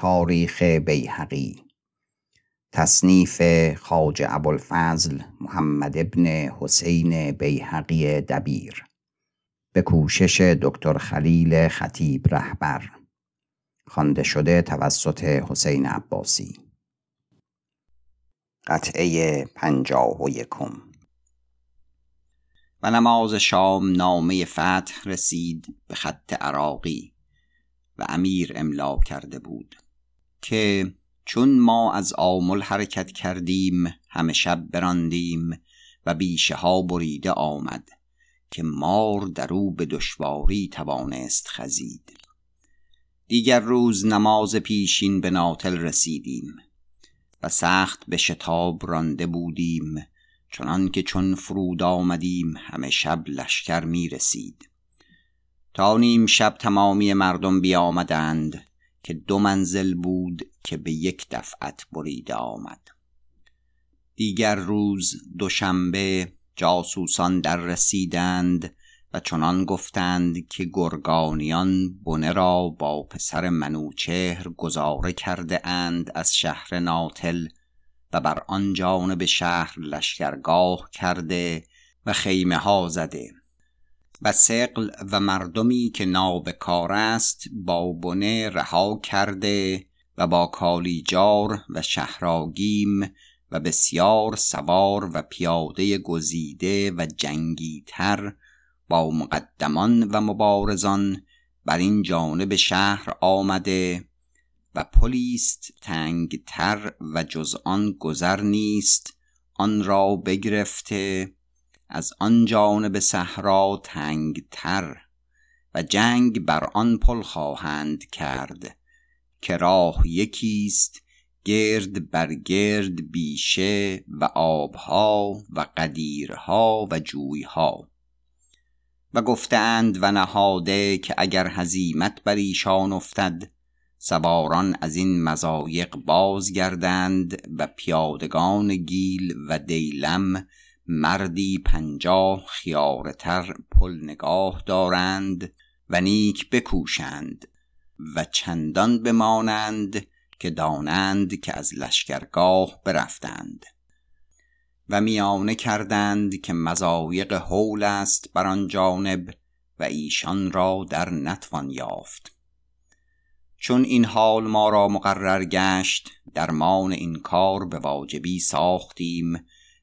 تاریخ بیهقی تصنیف خاج ابوالفضل محمد ابن حسین بیهقی دبیر به کوشش دکتر خلیل خطیب رهبر خوانده شده توسط حسین عباسی. قطعه پنجاه و یکم. و نماز شام نامه فتح رسید به خط عراقی و امیر املا کرده بود. که چون ما از آمل حرکت کردیم همه شب براندیم و بیشه ها بریده آمد که مار در او به دشواری توانست خزید. دیگر روز نماز پیشین به ناتل رسیدیم و سخت به شتاب رانده بودیم چنان که چون فرود آمدیم همه شب لشکر می رسید تا نیم شب تمامی مردم بیامدند که دو منزل بود که به یک دفعت بریده آمد. دیگر روز دوشنبه جاسوسان در رسیدند و چنان گفتند که گرگانیان بنه را با پسر منوچهر گذاره کرده اند از شهر ناتل و بر آن جانب شهر لشکرگاه کرده و خیمه ها زده. و سقل و مردمی که نابکار است با بنه رها کرده و با کالیجار و شهراگیم و بسیار سوار و پیاده گزیده و جنگیتر با مقدمان و مبارزان بر این جانب شهر آمده و پلیست تنگ تر و جز آن گذر نیست آن را بگرفته از آن جانب صحرا تنگ تر و جنگ بر آن پل خواهند کرد که راه یکیست گرد بر گرد بیشه و آبها و قدیرها و جویها. و گفتند و نهاده که اگر هزیمت بر ایشان افتد سواران از این مزایق بازگردند و پیادگان گیل و دیلم مردی پنجاه خیارتر پل نگاه دارند و نیک بکوشند و چندان بمانند که دانند که از لشکرگاه برفتند. و میانه کردند که مزایق حول است بر آن جانب و ایشان را در نتوان یافت. چون این حال ما را مقرر گشت درمان این کار به واجبی ساختیم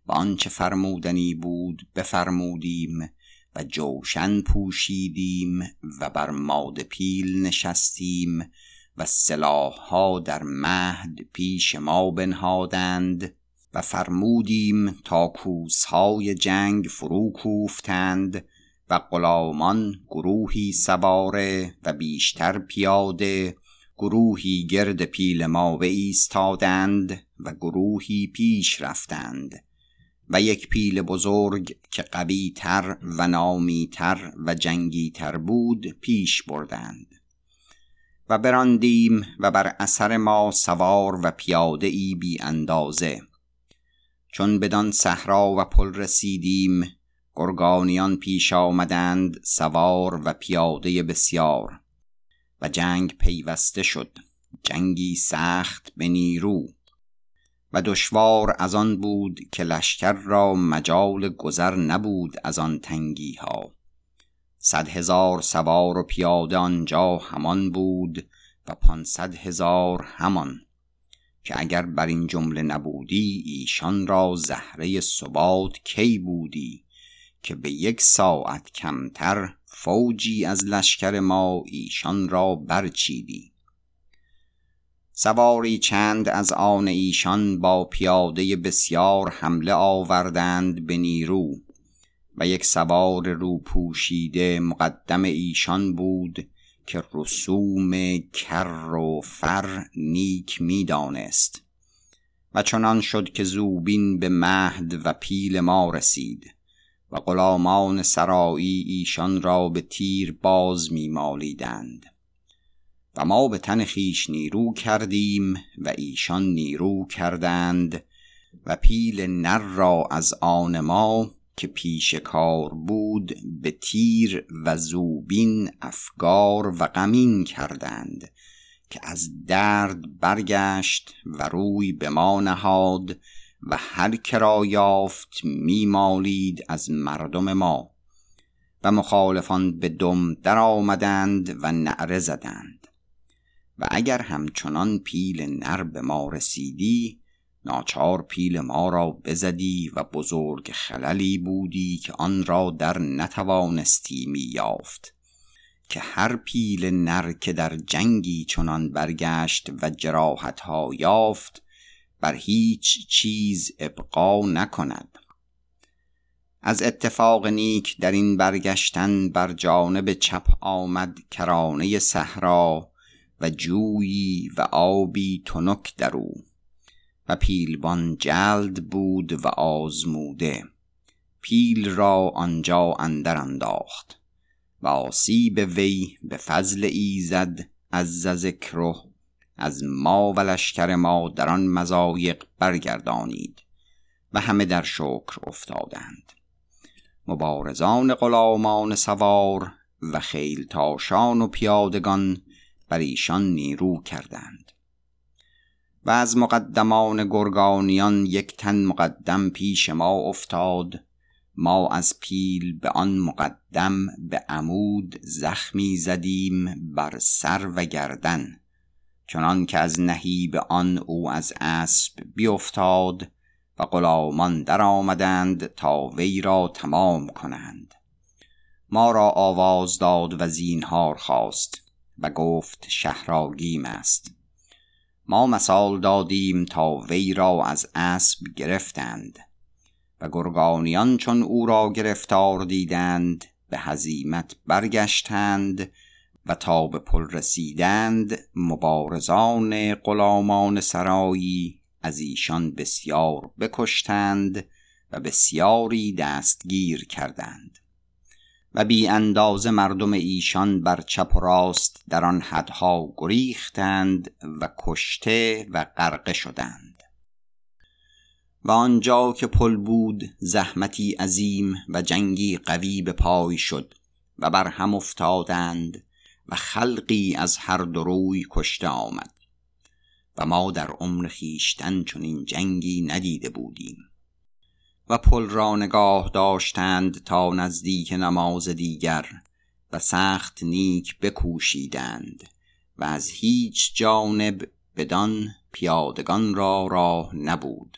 و آنچه فرمودنی بود بفرمودیم و جوشن پوشیدیم و بر ماد پیل نشستیم و سلاحها در مهد پیش ما بنهادند و فرمودیم تا کوسهای جنگ فرو کوفتند و غلامان گروهی سواره و بیشتر پیاده گروهی گرد پیل ما ایستادند و گروهی پیش رفتند. و یک پیل بزرگ که قوی تر و نامی تر و جنگی تر بود پیش بردند. و براندیم و بر اثر ما سوار و پیاده ای بی اندازه. چون بدان صحرا و پل رسیدیم گرگانیان پیش آمدند سوار و پیاده بسیار. و جنگ پیوسته شد. جنگی سخت به نیرو. و دشوار از آن بود که لشکر را مجال گذر نبود از آن تنگی ها صد هزار سوار و پیاده آنجا همان بود و پانصد هزار همان که اگر بر این جمله نبودی ایشان را زهره ثبات کی بودی که به یک ساعت کمتر فوجی از لشکر ما ایشان را برچیدی؟ سواری چند از آن ایشان با پیاده بسیار حمله آوردند به نیرو و یک سوار رو پوشیده مقدم ایشان بود که رسوم کر و فر نیک می‌دانست و چنان شد که زوبین به مهد و پیل ما رسید و غلامان سرایی ایشان را به تیر باز میمالیدند. و ما به تن خیش نیرو کردیم و ایشان نیرو کردند و پیل نر را از آن ما که پیش کار بود به تیر و زوبین افگار و غمین کردند که از درد برگشت و روی به ما نهاد و هر کرا یافت میمالید از مردم ما. و مخالفان به دم در آمدند و نعره زدند. و اگر همچنان پیل نر به ما رسیدی ناچار پیل ما را بزدی و بزرگ خللی بودی که آن را در نتوانستی می یافت که هر پیل نر که در جنگی چنان برگشت و جراحت ها یافت بر هیچ چیز ابقا نکند. از اتفاق نیک در این برگشتن بر جانب چپ آمد کرانه صحرا و جویی و آبی تنک در او. و پیلبان جلد بود و آزموده. پیل را آنجا اندر انداخت. و آسیب وی به فضل ایزد از ذکره از ما و لشکر ما در آن مزایق برگردانید و همه در شکر افتادند. مبارزان غلامان سوار و خیلتاشان و پیادگان بر ایشان نیرو کردند. و از مقدمان گرگانیان یک تن مقدم پیش ما افتاد. ما از پیل به آن مقدم به عمود زخمی زدیم بر سر و گردن. چنان که از نهیب آن او از اسب بیفتاد و غلامان در آمدند تا وی را تمام کنند. ما را آواز داد و زینهار خواست. و گفت شهراگیم است. ما مثال دادیم تا وی را از اسب گرفتند و گرگانیان چون او را گرفتار دیدند به هزیمت برگشتند و تا به پل رسیدند مبارزان غلامان سرایی از ایشان بسیار بکشتند و بسیاری دستگیر کردند. و بی اندازه مردم ایشان بر چپ و راست در آن حدها گریختند و کشته و غرقه شدند. و آنجا که پل بود زحمتی عظیم و جنگی قوی به پای شد و بر هم افتادند و خلقی از هر دروی کشته آمد. و ما در عمر خیشتن چنین جنگی ندیده بودیم. و پل را نگاه داشتند تا نزدیک نماز دیگر و سخت نیک بکوشیدند و از هیچ جانب بدان پیادگان را راه نبود.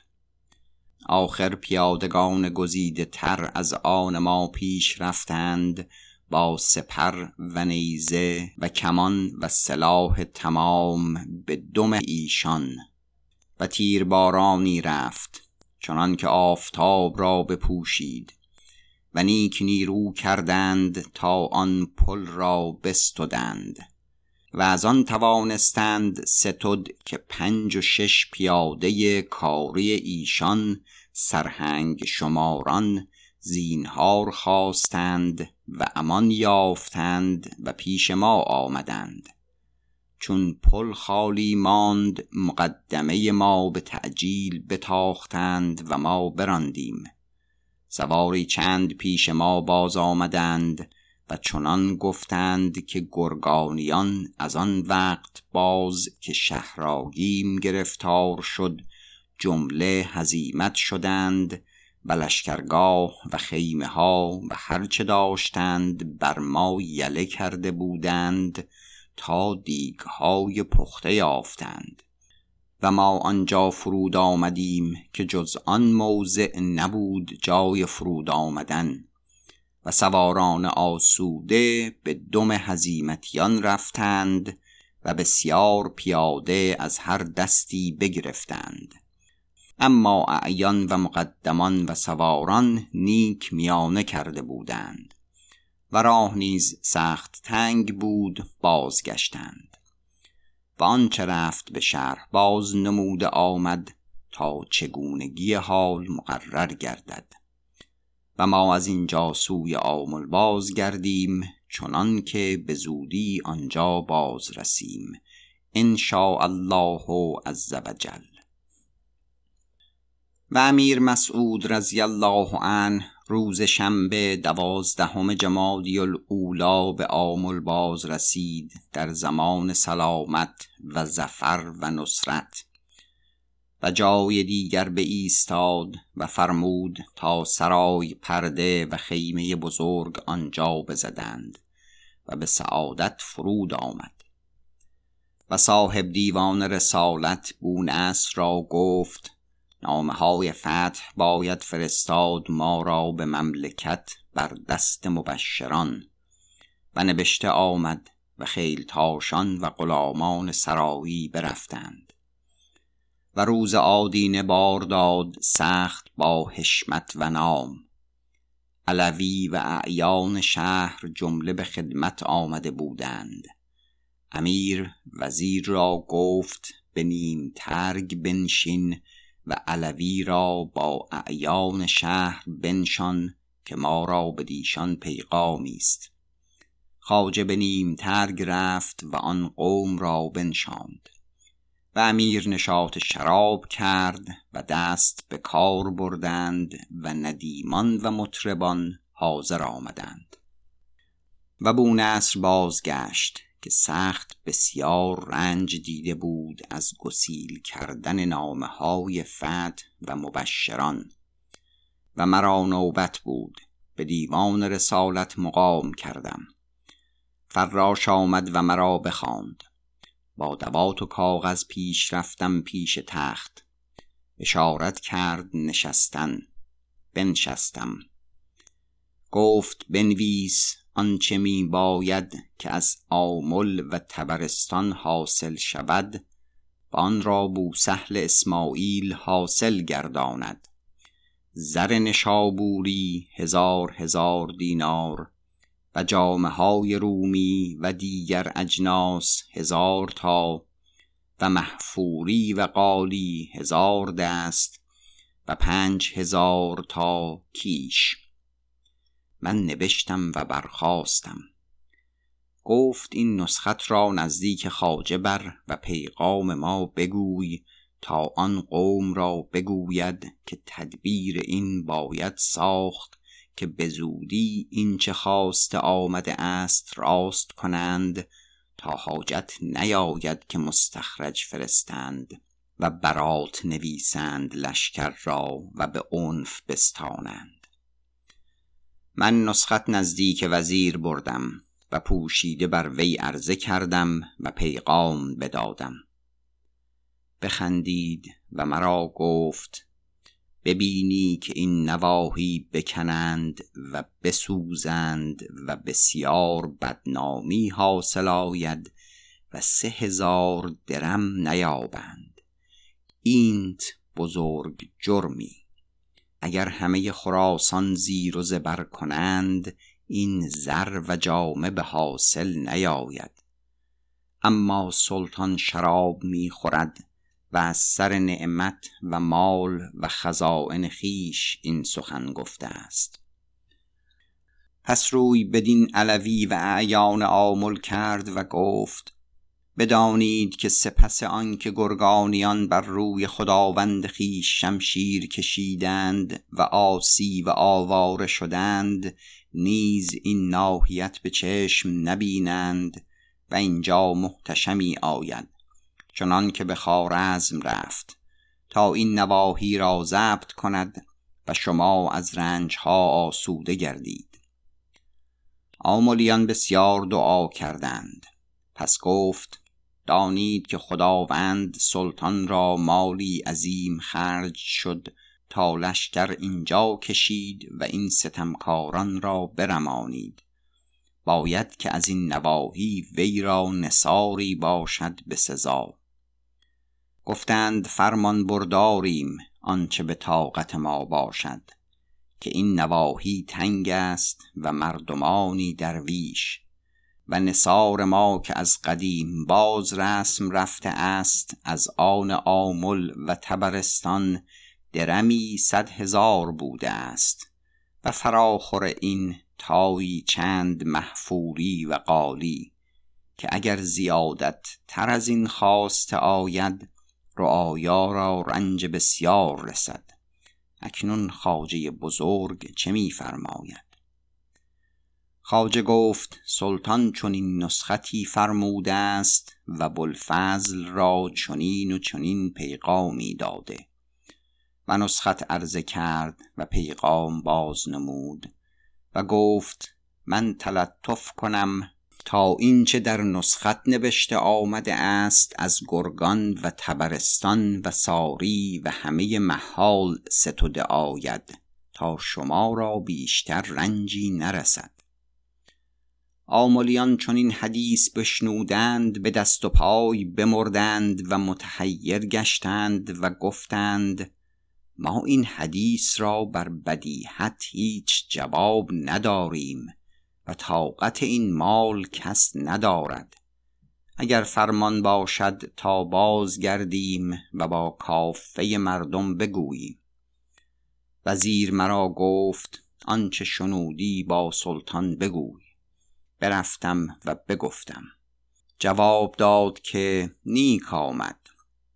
آخر پیادگان گزیده تر از آن ما پیش رفتند با سپر و نیزه و کمان و سلاح تمام به دم ایشان و تیربارانی رفت. چنان که آفتاب را بپوشید. و نیک نیرو کردند تا آن پل را بستدند. و از آن توانستند ستد که پنج و شش پیاده کاری ایشان سرهنگ شماران زینهار خواستند و امان یافتند و پیش ما آمدند. چون پل خالی ماند مقدمه ما به تعجیل بتاختند و ما براندیم. سواری چند پیش ما باز آمدند و چنان گفتند که گرگانیان از آن وقت باز که شهراگیم گرفتار شد جمله هزیمت شدند و لشکرگاه و خیمه ها و هرچه داشتند بر ما یله کرده بودند تا دیگ های پخته یافتند. و ما آنجا فرود آمدیم که جز آن موضع نبود جای فرود آمدن. و سواران آسوده به دم هزیمتیان رفتند و بسیار پیاده از هر دستی بگرفتند. اما اعیان و مقدمان و سواران نیک میانه کرده بودند. و راه نیز سخت تنگ بود بازگشتند. و آنچه رفت به شهر باز نموده آمد تا چگونگی حال مقرر گردد. و ما از اینجا سوی آمل باز گردیم چنان که به زودی آنجا باز رسیم ان الله عز وجل و امیر مسعود رضی الله عنه روز شنبه دوازدهم جمادی الاولا به آمل باز رسید در زمان سلامت و زفر و نصرت و جای دیگر به ایستاد و فرمود تا سرای پرده و خیمه بزرگ آنجا بزدند و به سعادت فرود آمد. و صاحب دیوان رسالت بونس را گفت نامه های فتح باید فرستاد ما را به مملکت بر دست مبشران. و نبشته آمد و خیلتاشان و غلامان سرایی برفتند. و روز آدینه بار داد سخت با حشمت و نام. علوی و اعیان شهر جمله به خدمت آمده بودند. امیر وزیر را گفت به نیم ترگ بنشین و علوی را با اعیان شهر بنشان که ما را به دیشان پیغامی است. خواجه به نیم ترگ رفت و آن قوم را بنشاند و امیر نشاط شراب کرد و دست به کار بردند و ندیمان و مطربان حاضر آمدند و بونصر بازگشت که سخت بسیار رنج دیده بود از گسیل کردن نامه های فتح و مبشران. و مرا نوبت بود به دیوان رسالت مقام کردم. فراش آمد و مرا بخواند. با دوات و کاغذ پیش رفتم پیش تخت. اشارت کرد نشستن. بنشستم. گفت بنویس آنچه می باید که از آمل و تبرستان حاصل شود و آن را بوسهل اسماعیل حاصل گرداند. زر نشابوری هزار هزار دینار و جامه های رومی و دیگر اجناس هزار تا و محفوری و قالی هزار دست و پنج هزار تا کیش. من نوشتم و برخواستم گفت این نسخت را نزدیک خاجه بر و پیغام ما بگوی تا آن قوم را بگوید که تدبیر این باید ساخت که به زودی این چه خواست آمده است راست کنند تا حاجت نیاید که مستخرج فرستند و برات نویسند لشکر را و به عنف بستانند. من نسخت نزدیک وزیر بردم و پوشیده بر وی عرضه کردم و پیغام بدادم. بخندید و مرا گفت ببینی که این نواهی بکنند و بسوزند و بسیار بدنامی حاصل آید و سه هزار درم نیابند. اینت بزرگ جرمی. اگر همه خراسان زیر و زبر کنند این زر و جامه به حاصل نیاید. اما سلطان شراب می خورد و از سر نعمت و مال و خزائن خیش این سخن گفته است. پس روی بدین علوی و اعیان آمل کرد و گفت بدانید که سپس آنکه گرگانیان بر روی خداوند خیش شمشیر کشیدند و آسی و آواره شدند نیز این ناحیت به چشم نبینند و اینجا محتشمی آید چنان که به خارزم رفت. تا این نواحی را ضبط کند و شما از رنجها آسوده گردید. آمولیان بسیار دعا کردند. پس گفت دانید که خداوند سلطان را مالی عظیم خرج شد تا لشکر اینجا کشید و این ستمکاران را برمانید. باید که از این نواحی وی را نصاری باشد به سزا. گفتند فرمان برداریم آنچه به طاقت ما باشد که این نواحی تنگ است و مردمانی درویش. و نصار ما که از قدیم باز رسم رفته است از آن آمل و تبرستان درمی صد هزار بوده است و فراخور این تایی چند محفوری و قالی که اگر زیادت تر از این خواست آید رعایا را رنج بسیار رسد. اکنون خاجه بزرگ چه میفرماید خواجه گفت سلطان چنین نسختی فرموده است و بوالفضل را چنین و چنین پیغامی داده. و نسخت عرضه کرد و پیغام باز نمود و گفت من تلطف کنم تا اینچه در نسخت نوشته آمده است از گرگان و تبرستان و ساری و همه محال ستوده آید تا شما را بیشتر رنجی نرسد. آملیان چون این حدیث بشنودند به دست و پای بمردند و متحیر گشتند و گفتند ما این حدیث را بر بدیهت هیچ جواب نداریم و طاقت این مال کس ندارد. اگر فرمان باشد تا بازگردیم و با کافه مردم بگوییم. وزیر مرا گفت آنچه شنودی با سلطان بگوی. برفتم و بگفتم. جواب داد که نیک آمد.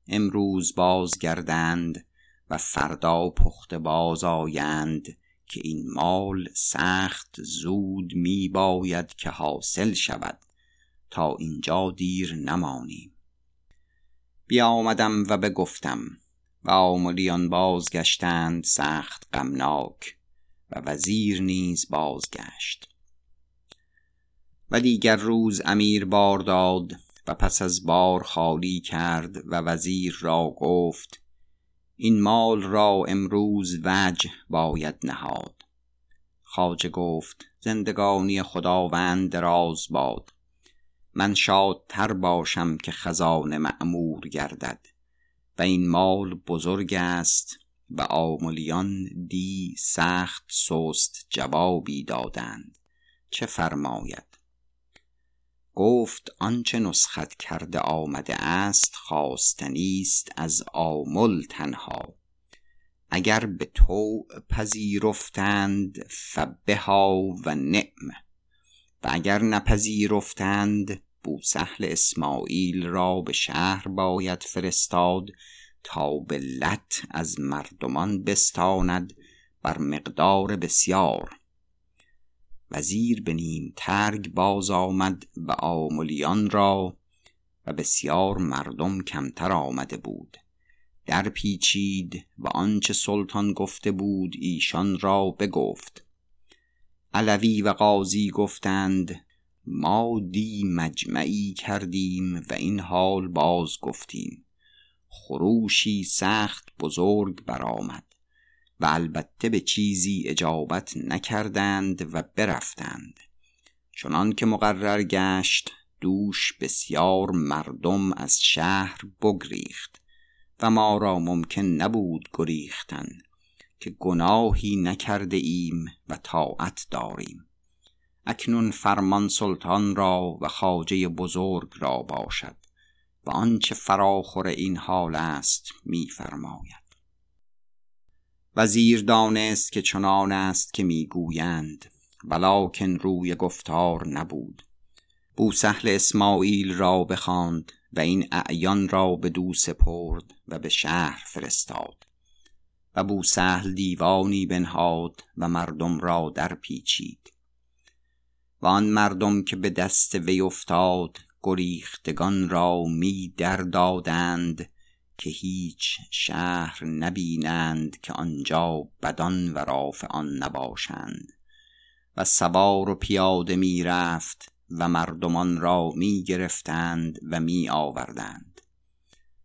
امروز بازگردند و فردا پخت باز آیند که این مال سخت زود می باید که حاصل شود. تا اینجا دیر نمانیم بیامدم و بگفتم و آملیان بازگشتند سخت غمناک و وزیر نیز بازگشت. و دیگر روز امیر بار داد و پس از بار خالی کرد و وزیر را گفت این مال را امروز وجه باید نهاد. خواجه گفت زندگانی خداوند دراز باد. من شادتر باشم که خزانه معمور گردد و این مال بزرگ است و آملیان دی سخت سست جوابی دادند. چه فرماید؟ گفت آنچه نسخت کرده آمده است خواستنی است از آمل تنها. اگر به تو پذیرفتند فبها و نعم و اگر نپذیرفتند بوسهل اسماعیل را به شهر باید فرستاد تا به لط از مردمان بستاند بر مقدار بسیار. وزیر به نیم ترگ باز آمد و آملیان را و بسیار مردم کمتر آمده بود. در پیچید و آنچه سلطان گفته بود ایشان را بگفت. علوی و قاضی گفتند ما دی مجمعی کردیم و این حال باز گفتیم. خروشی سخت بزرگ برآمد. و البته به چیزی اجابت نکردند و برفتند. چنان که مقرر گشت دوش بسیار مردم از شهر بگریخت و ما را ممکن نبود گریختن که گناهی نکرده ایم و طاعت داریم. اکنون فرمان سلطان را و خاجه بزرگ را باشد و آنچه فراخور این حال است میفرماید. وزیر دانست که چنان است که می‌گویند ولکن روی گفتار نبود. بوسهل اسماعیل را بخواند و این اعیان را به دو سپرد و به شهر فرستاد. و بوسهل دیوانی بنهاد و مردم را در پیچید. و آن مردم که به دست وی افتاد گریختگان را می در دادند که هیچ شهر نبینند که آنجا بدان و رافعان نباشند. و سوار و پیاده می رفت و مردمان را می گرفتند و می آوردند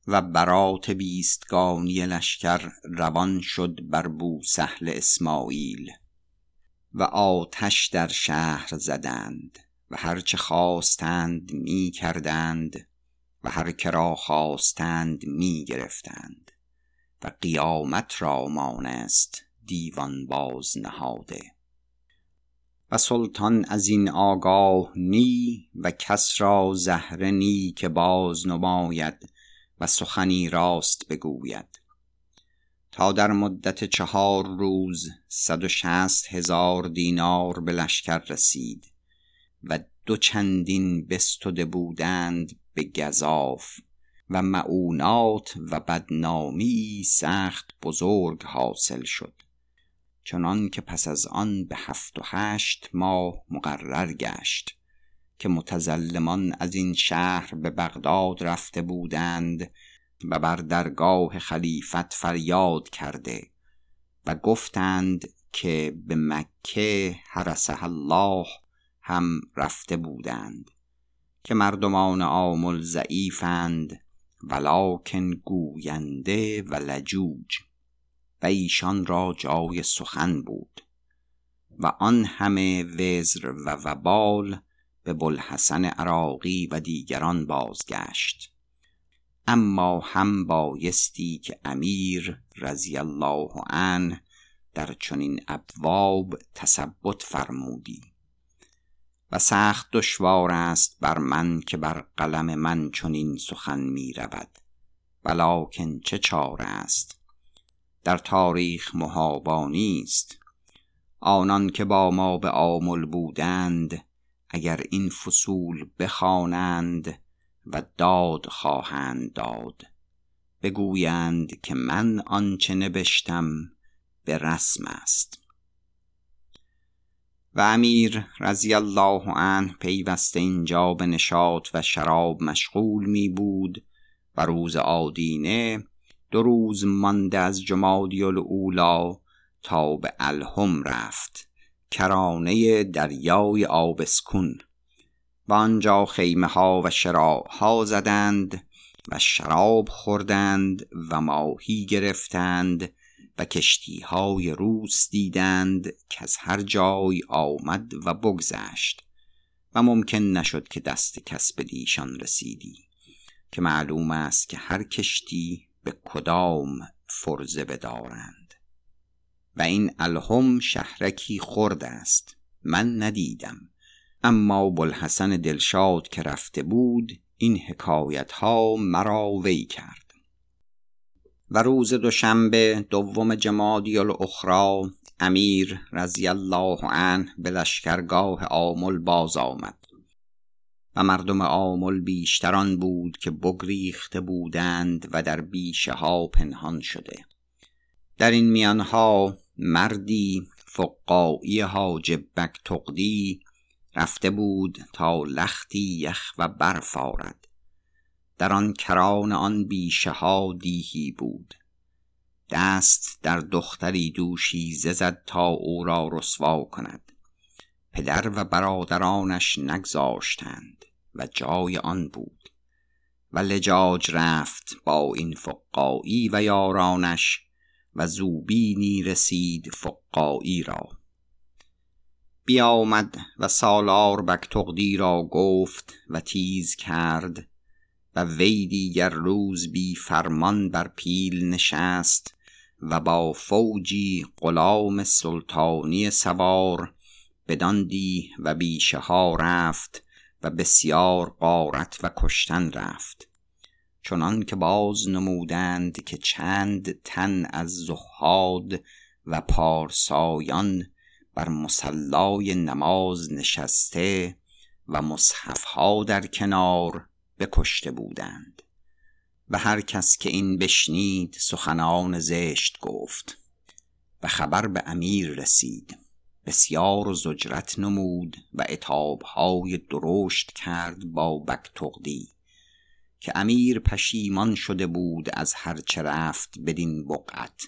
و برات بیستگانی لشکر روان شد بر بو سهل اسماعیل. و آتش در شهر زدند و هرچه خواستند می کردند و هر کرا خواستند می گرفتند و قیامت را مانست دیوان باز نهاده. و سلطان از این آگاه نی و کس را زهره نی که باز نماید و سخنی راست بگوید. تا در مدت چهار روز صد و شست هزار دینار به لشکر رسید و دو چندین بستده بودند به گذاف و معونات و بدنامی سخت بزرگ حاصل شد. چنان که پس از آن به هفت و هشت ماه مقرر گشت که متزلمان از این شهر به بغداد رفته بودند و بر درگاه خلیفت فریاد کرده و گفتند که به مکه حرسه الله هم رفته بودند. که مردمان آمل ضعیفند ولکن گوینده و لجوج و ایشان را جای سخن بود. و آن همه وزر و وبال به بلحسن عراقی و دیگران بازگشت. اما هم بایستی که امیر رضی الله عنه در چنین ابواب تثبت فرمودی. و سخت دشوار است بر من که بر قلم من چنین سخن می رود. ولکن چه چاره است؟ در تاریخ محابانی است آنان که با ما به آمل بودند اگر این فصول بخوانند و داد خواهند داد. بگویند که من آنچه نبشتم به رسم است. و امیر رضی الله عنه پیوسته اینجا به نشاط و شراب مشغول می بود و روز آدینه دو روز مانده از جمادی الاولا تا به الهم رفت کرانه دریای آبسکون. و آنجا خیمه ها و ها زدند و شراب خوردند و ماهی گرفتند و کشتی های روس دیدند که از هر جای آمد و بگذشت و ممکن نشد که دست کس به دیشان رسیدی که معلوم است که هر کشتی به کدام فرزه بدارند و این الهم شهرکی خرد است من ندیدم اما بلحسن دلشاد که رفته بود این حکایت ها مرا وی کرد و روز دوشنبه دوم جمادی الاخرا امیر رضی الله عنه به لشکرگاه آمل باز آمد. و مردم آمل بیشتران بود که بگریخته بودند و در بیشه ها پنهان شده. در این میانها مردی فقایی حاجب بکتقدی رفته بود تا لختی یخ و برف آرد. در آن کران آن بیشه ها دیهی بود. دست در دختری دوشی زد تا او را رسوا کند. پدر و برادرانش نگذاشتند و جای آن بود. و لجاج رفت با این فقایی و یارانش و زوبینی رسید فقایی را. بیامد و سالار بکتغدی را گفت و تیز کرد و وی دیگر روز بی فرمان بر پیل نشست و با فوجی غلام سلطانی سوار بداندی و بیشه ها رفت و بسیار قارت و کشتن رفت. چنان که باز نمودند که چند تن از زهاد و پارسایان بر مسلای نماز نشسته و مصحفها در کنار بکشته بودند. و هر کس که این بشنید سخنان زشت گفت و خبر به امیر رسید. بسیار زجرت نمود و اتابهای درشت کرد با بکتغدی که امیر پشیمان شده بود از هرچه رفت بدین بقعت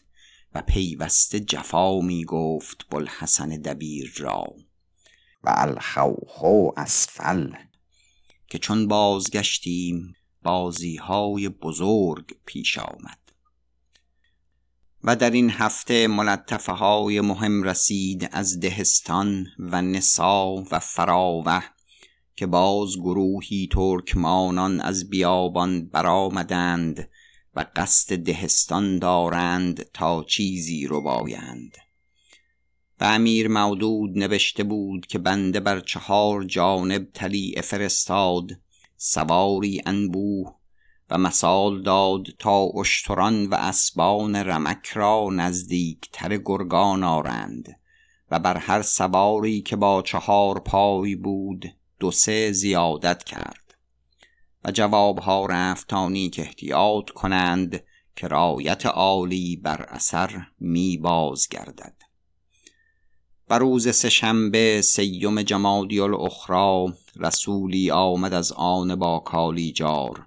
و پیوسته جفا می گفت بلحسن دبیر را. و الخوخو اسفل. که چون بازگشتیم بازی های بزرگ پیش آمد. و در این هفته ملطفه های مهم رسید از دهستان و نسا و فراوه که باز گروهی ترکمانان از بیابان برآمدند و قصد دهستان دارند تا چیزی رو بایند و امیر مودود نوشته بود که بنده بر چهار جانب تلیع فرستاد سواری انبوه و مثال داد تا اشتران و اسبان رمک را نزدیکتر گرگان آرند و بر هر سواری که با چهار پای بود دو سه زیادت کرد. و جوابها رفت تانی که احتیاط کنند که رایت عالی بر اثر می باز گردد و روز سهشنبه سیم جمادی الاخرا رسولی آمد از آن با کالیجار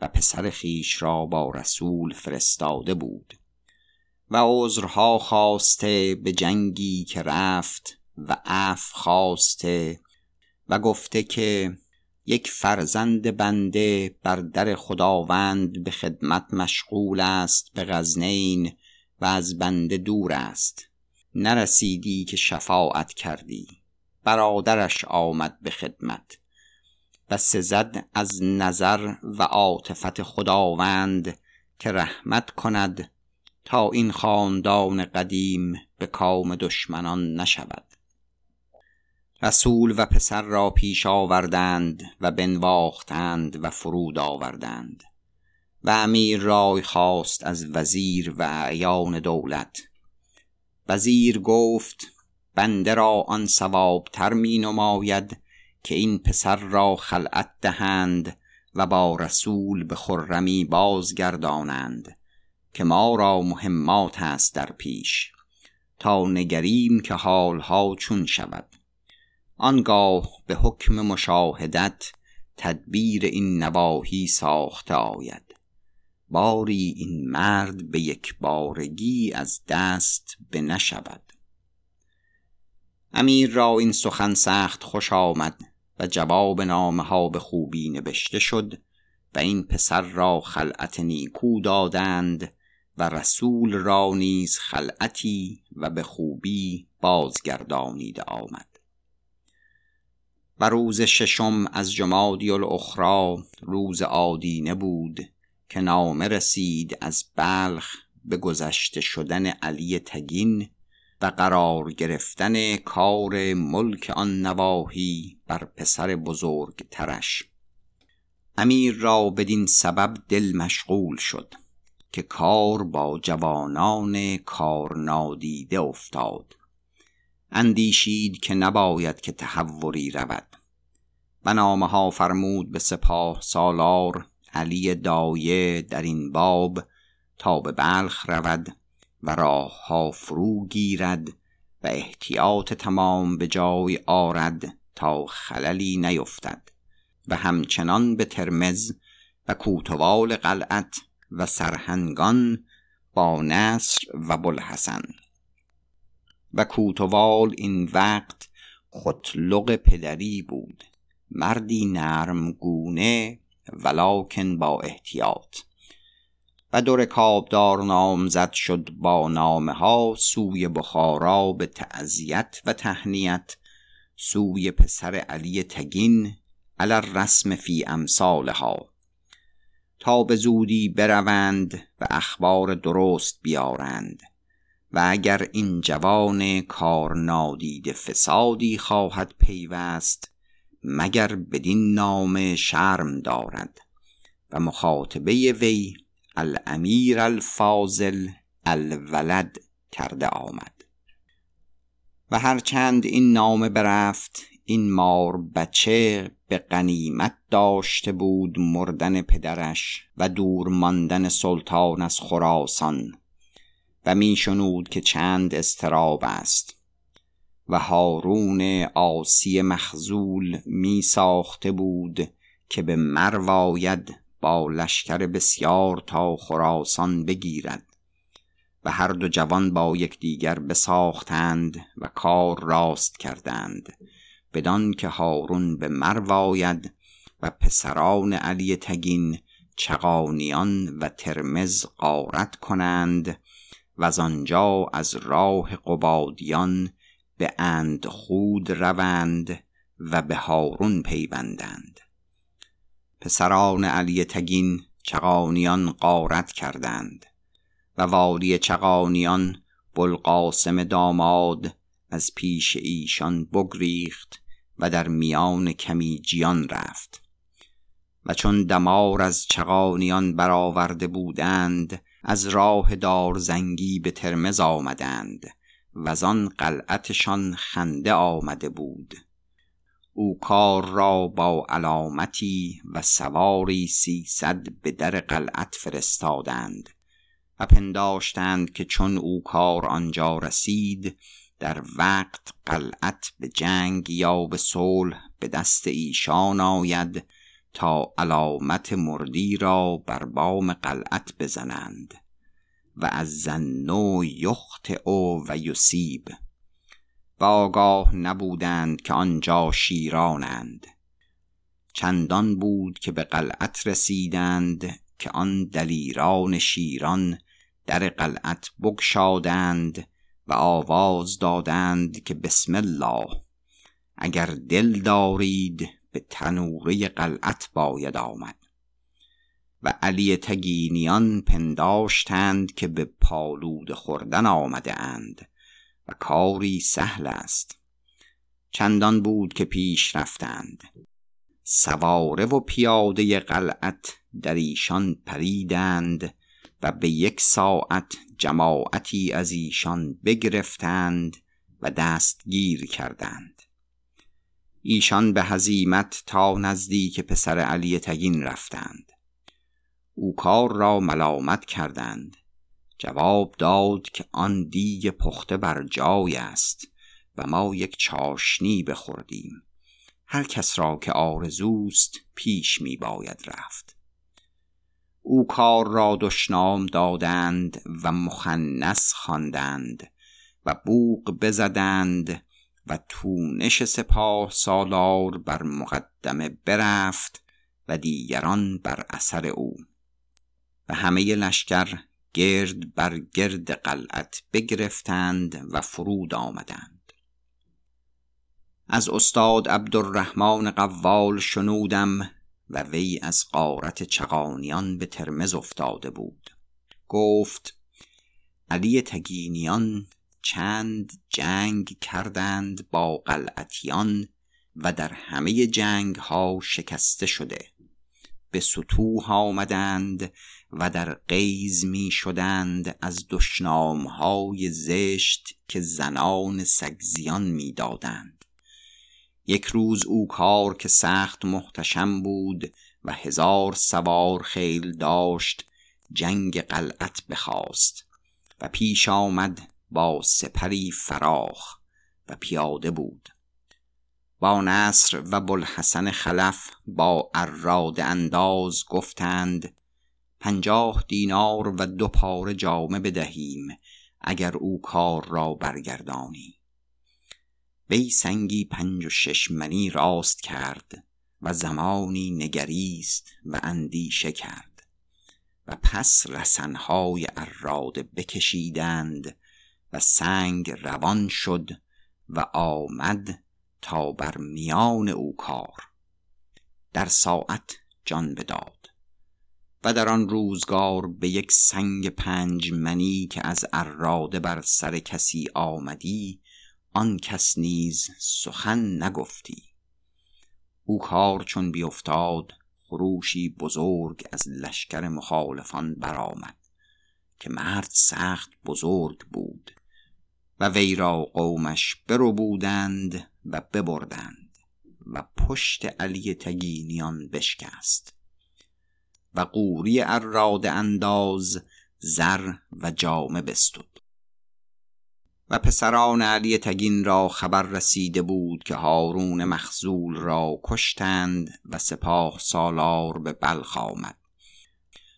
و پسر خیش را با رسول فرستاده بود و عذرها خواسته به جنگی که رفت و عف خواسته و گفته که یک فرزند بنده بر در خداوند به خدمت مشغول است به غزنین و از بنده دور است. نرسیدی که شفاعت کردی. برادرش آمد به خدمت و سزد از نظر و عاطفت خداوند که رحمت کند تا این خاندان قدیم به کام دشمنان نشود. رسول و پسر را پیش آوردند و بنواختند و فرود آوردند و امیر رای خواست از وزیر و اعیان دولت وزیر گفت بنده را آن ثوابتر می نماید که این پسر را خلعت دهند و با رسول به خرمی بازگردانند که ما را مهمات است در پیش تا نگریم که حالها چون شود. آنگاه به حکم مشاهدت تدبیر این نواحی ساخته آید. باری این مرد به یک بارگی از دست بنشود. امیر را این سخن سخت خوش آمد و جواب نامه ها به خوبی نوشته شد و این پسر را خلعت نیکو دادند و رسول را نیز خلعتی و به خوبی بازگردانیده آمد. و روز ششم از جمادی الاخرا روز آدینه بود که نامه رسید از بلخ به گذشته شدن علی تگین و قرار گرفتن کار ملک آن نواحی بر پسر بزرگ ترش امیر را بدین سبب دل مشغول شد که کار با جوانان کار نادیده افتاد. اندیشید که نباید که تحوری رود. و نامه ها فرمود به سپاه سالار علی دایه در این باب تا به بلخ رود و راه ها فرو گیرد و احتیاط تمام به جای آرد تا خللی نیفتد. و همچنان به ترمز و کوتوال قلعت و سرهنگان با نصر و بلحسن و کوتوال این وقت خطلق پدری بود. مردی نرم ولاکن با احتیاط. و دور کابدار نامزد شد با نامه ها سوی بخارا به تعذیت و تهنیت سوی پسر علی تگین علر رسم فی امثالها. تا به زودی بروند و اخبار درست بیارند. و اگر این جوان کار نادید فسادی خواهد پیوست مگر بدین نام شرم دارد و مخاطبه وی الامیر الفاضل الولد کرده آمد. و هرچند این نامه برفت این مار بچه به قنیمت داشته بود مردن پدرش و دور ماندن سلطان از خراسان. و میشنود که چند استراب است. و هارون آسی مخزول می ساخته بود که به مرواید با لشکر بسیار تا خراسان بگیرد و هر دو جوان با یکدیگر بساختند و کار راست کردند بدان که هارون به مرواید و پسران علی تگین چقانیان و ترمز قارت کنند و آنجا از راه قبادیان به اند خود روند و به هارون پیوندند. پسران علی تگین چقانیان قارت کردند و والی چقانیان بلقاسم داماد از پیش ایشان بگریخت و در میان کمیجیان رفت. و چون دمار از چقانیان برآورده بودند از راه دارزنگی به ترمز آمدند. و آن قلعتشان خنده آمده بود. او کار را با علامتی و سواری سیصد به در قلعت فرستادند و پنداشتند که چون او کار آنجا رسید در وقت قلعت به جنگ یا به صلح به دست ایشان آید تا علامت مردی را بر بام قلعت بزنند. و از زنو یخت او و یسیب و آگاه نبودند که آنجا شیرانند. چندان بود که به قلعت رسیدند که آن دلیران شیران در قلعت بگشادند و آواز دادند که بسم الله اگر دل دارید به تنوره قلعت باید آمد. و علی تگینیان پنداشتند که به پالود خوردن آمده اند و کاری سهل است. چندان بود که پیش رفتند. سواره و پیاده قلعت در ایشان پریدند و به یک ساعت جماعتی از ایشان بگرفتند و دستگیر کردند. ایشان به هزیمت تا نزدیک پسر علی تگین رفتند. او کار را ملامت کردند. جواب داد که آن دیگ پخته بر جای است و ما یک چاشنی بخوردیم. هر کس را که آرزوست پیش می باید رفت. او کار را دشنام دادند و مخنس خواندند و بوق بزدند و تونش سپاه سالار بر مقدمه برفت و دیگران بر اثر او. و همه لشکر گرد بر گرد قلعت بگرفتند و فرود آمدند. از استاد عبدالرحمن قوال شنودم و وی از قارت چغانیان به ترمز افتاده بود. گفت علی تگینیان چند جنگ کردند با قلعتیان و در همه جنگ ها شکسته شده. به سطوح آمدند و در قیز می شدند از دشنام های زشت که زنان سگزیان می دادند. یک روز او کار که سخت محتشم بود و هزار سوار خیل داشت جنگ قلعت بخواست و پیش آمد با سپری فراخ و پیاده بود. با نصر و بلحسن خلف با اراد انداز گفتند پنجاه دینار و دو پاره جامه بدهیم اگر او کار را برگردانی. وی سنگی پنج و شش منی راست کرد و زمانی نگریست و اندیشه کرد. و پس رسنهای اراده بکشیدند و سنگ روان شد و آمد تا بر میان او کار. در ساعت جان بداد و در آن روزگار به یک سنگ پنج منی که از اراده بر سر کسی آمدی آن کس نیز سخن نگفتی. او کار چون بیافتاد خروشی بزرگ از لشکر مخالفان برآمد که مرد سخت بزرگ بود و وی را قومش برو بودند و ببردند و پشت علی تگینیان بشکست و قوری اراد انداز زر و جامه بستد. و پسران علی تگین را خبر رسیده بود که هارون مخزول را کشتند و سپاه سالار به بلخ آمد.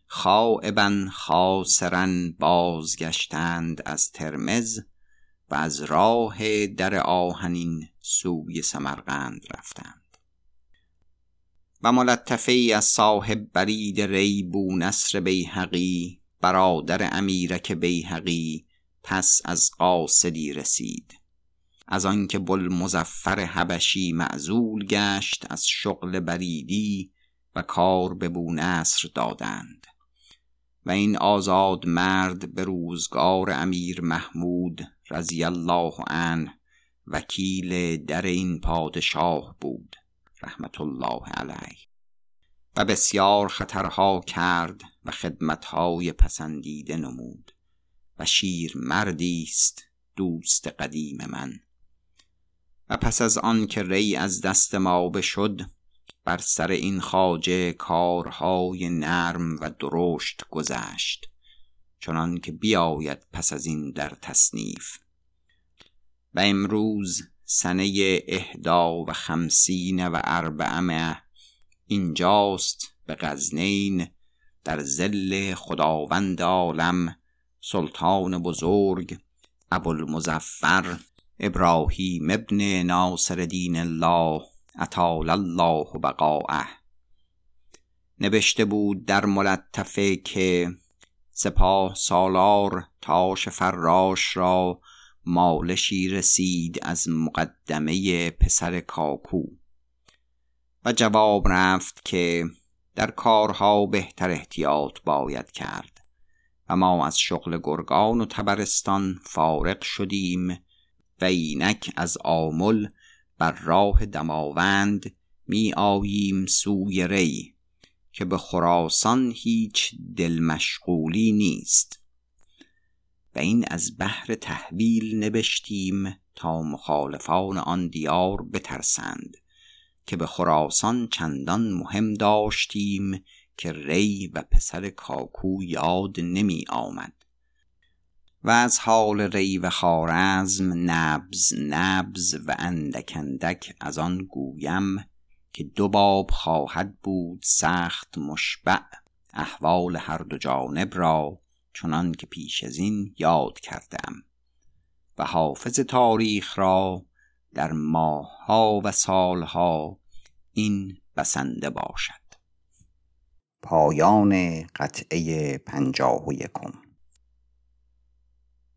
خائبا خاسرن بازگشتند از ترمز و از راه در آهنین سوی سمرقند رفتند. و ملطفه از صاحب برید ری بو نصر بیهقی برادر امیرک بیهقی پس از قاصدی رسید. از آنکه بلمزفر حبشی معزول گشت از شغل بریدی و کار به بونصر دادند. و این آزاد مرد به روزگار امیر محمود رضی الله عنه وکیل در این پادشاه بود رحمت الله علیه. و بسیار خطرها کرد و خدمتهای پسندیده نمود و شیر مردی است دوست قدیم من. و پس از آن که ری از دست ما بشد بر سر این خاجه کارهای نرم و درشت گذشت چنان که بیاید پس از این در تصنیف. و امروز سنه اهدا و خمسین و اربعمه اینجاست به غزنین در زل خداوند عالم سلطان بزرگ ابوالمظفر ابراهیم ابن ناصر دین الله اطال الله بقاعه نوشته بود در ملطفه که سپاه سالار تاش فراش را مالشی رسید از مقدمه پسر کاکو. و جواب رفت که در کارها بهتر احتیاط باید کرد و ما از شغل گرگان و تبرستان فارغ شدیم و اینک از آمل بر راه دماوند می آییم سوی ری که به خراسان هیچ دل مشغولی نیست. و این از بحر تحویل نوشتیم تا مخالفان آن دیار بترسند که به خراسان چندان مهم داشتیم که ری و پسر کاکو یاد نمی آمد. و از حال ری و خارزم نبز نبز و اندک اندک از آن گویم که دو باب خواهد بود سخت مشبع احوال هر دو جانب را چنان که پیش از این یاد کردم. و حافظ تاریخ را در ماهها و سالها این بسنده باشد. پایان قطعه پنجاه و یکم.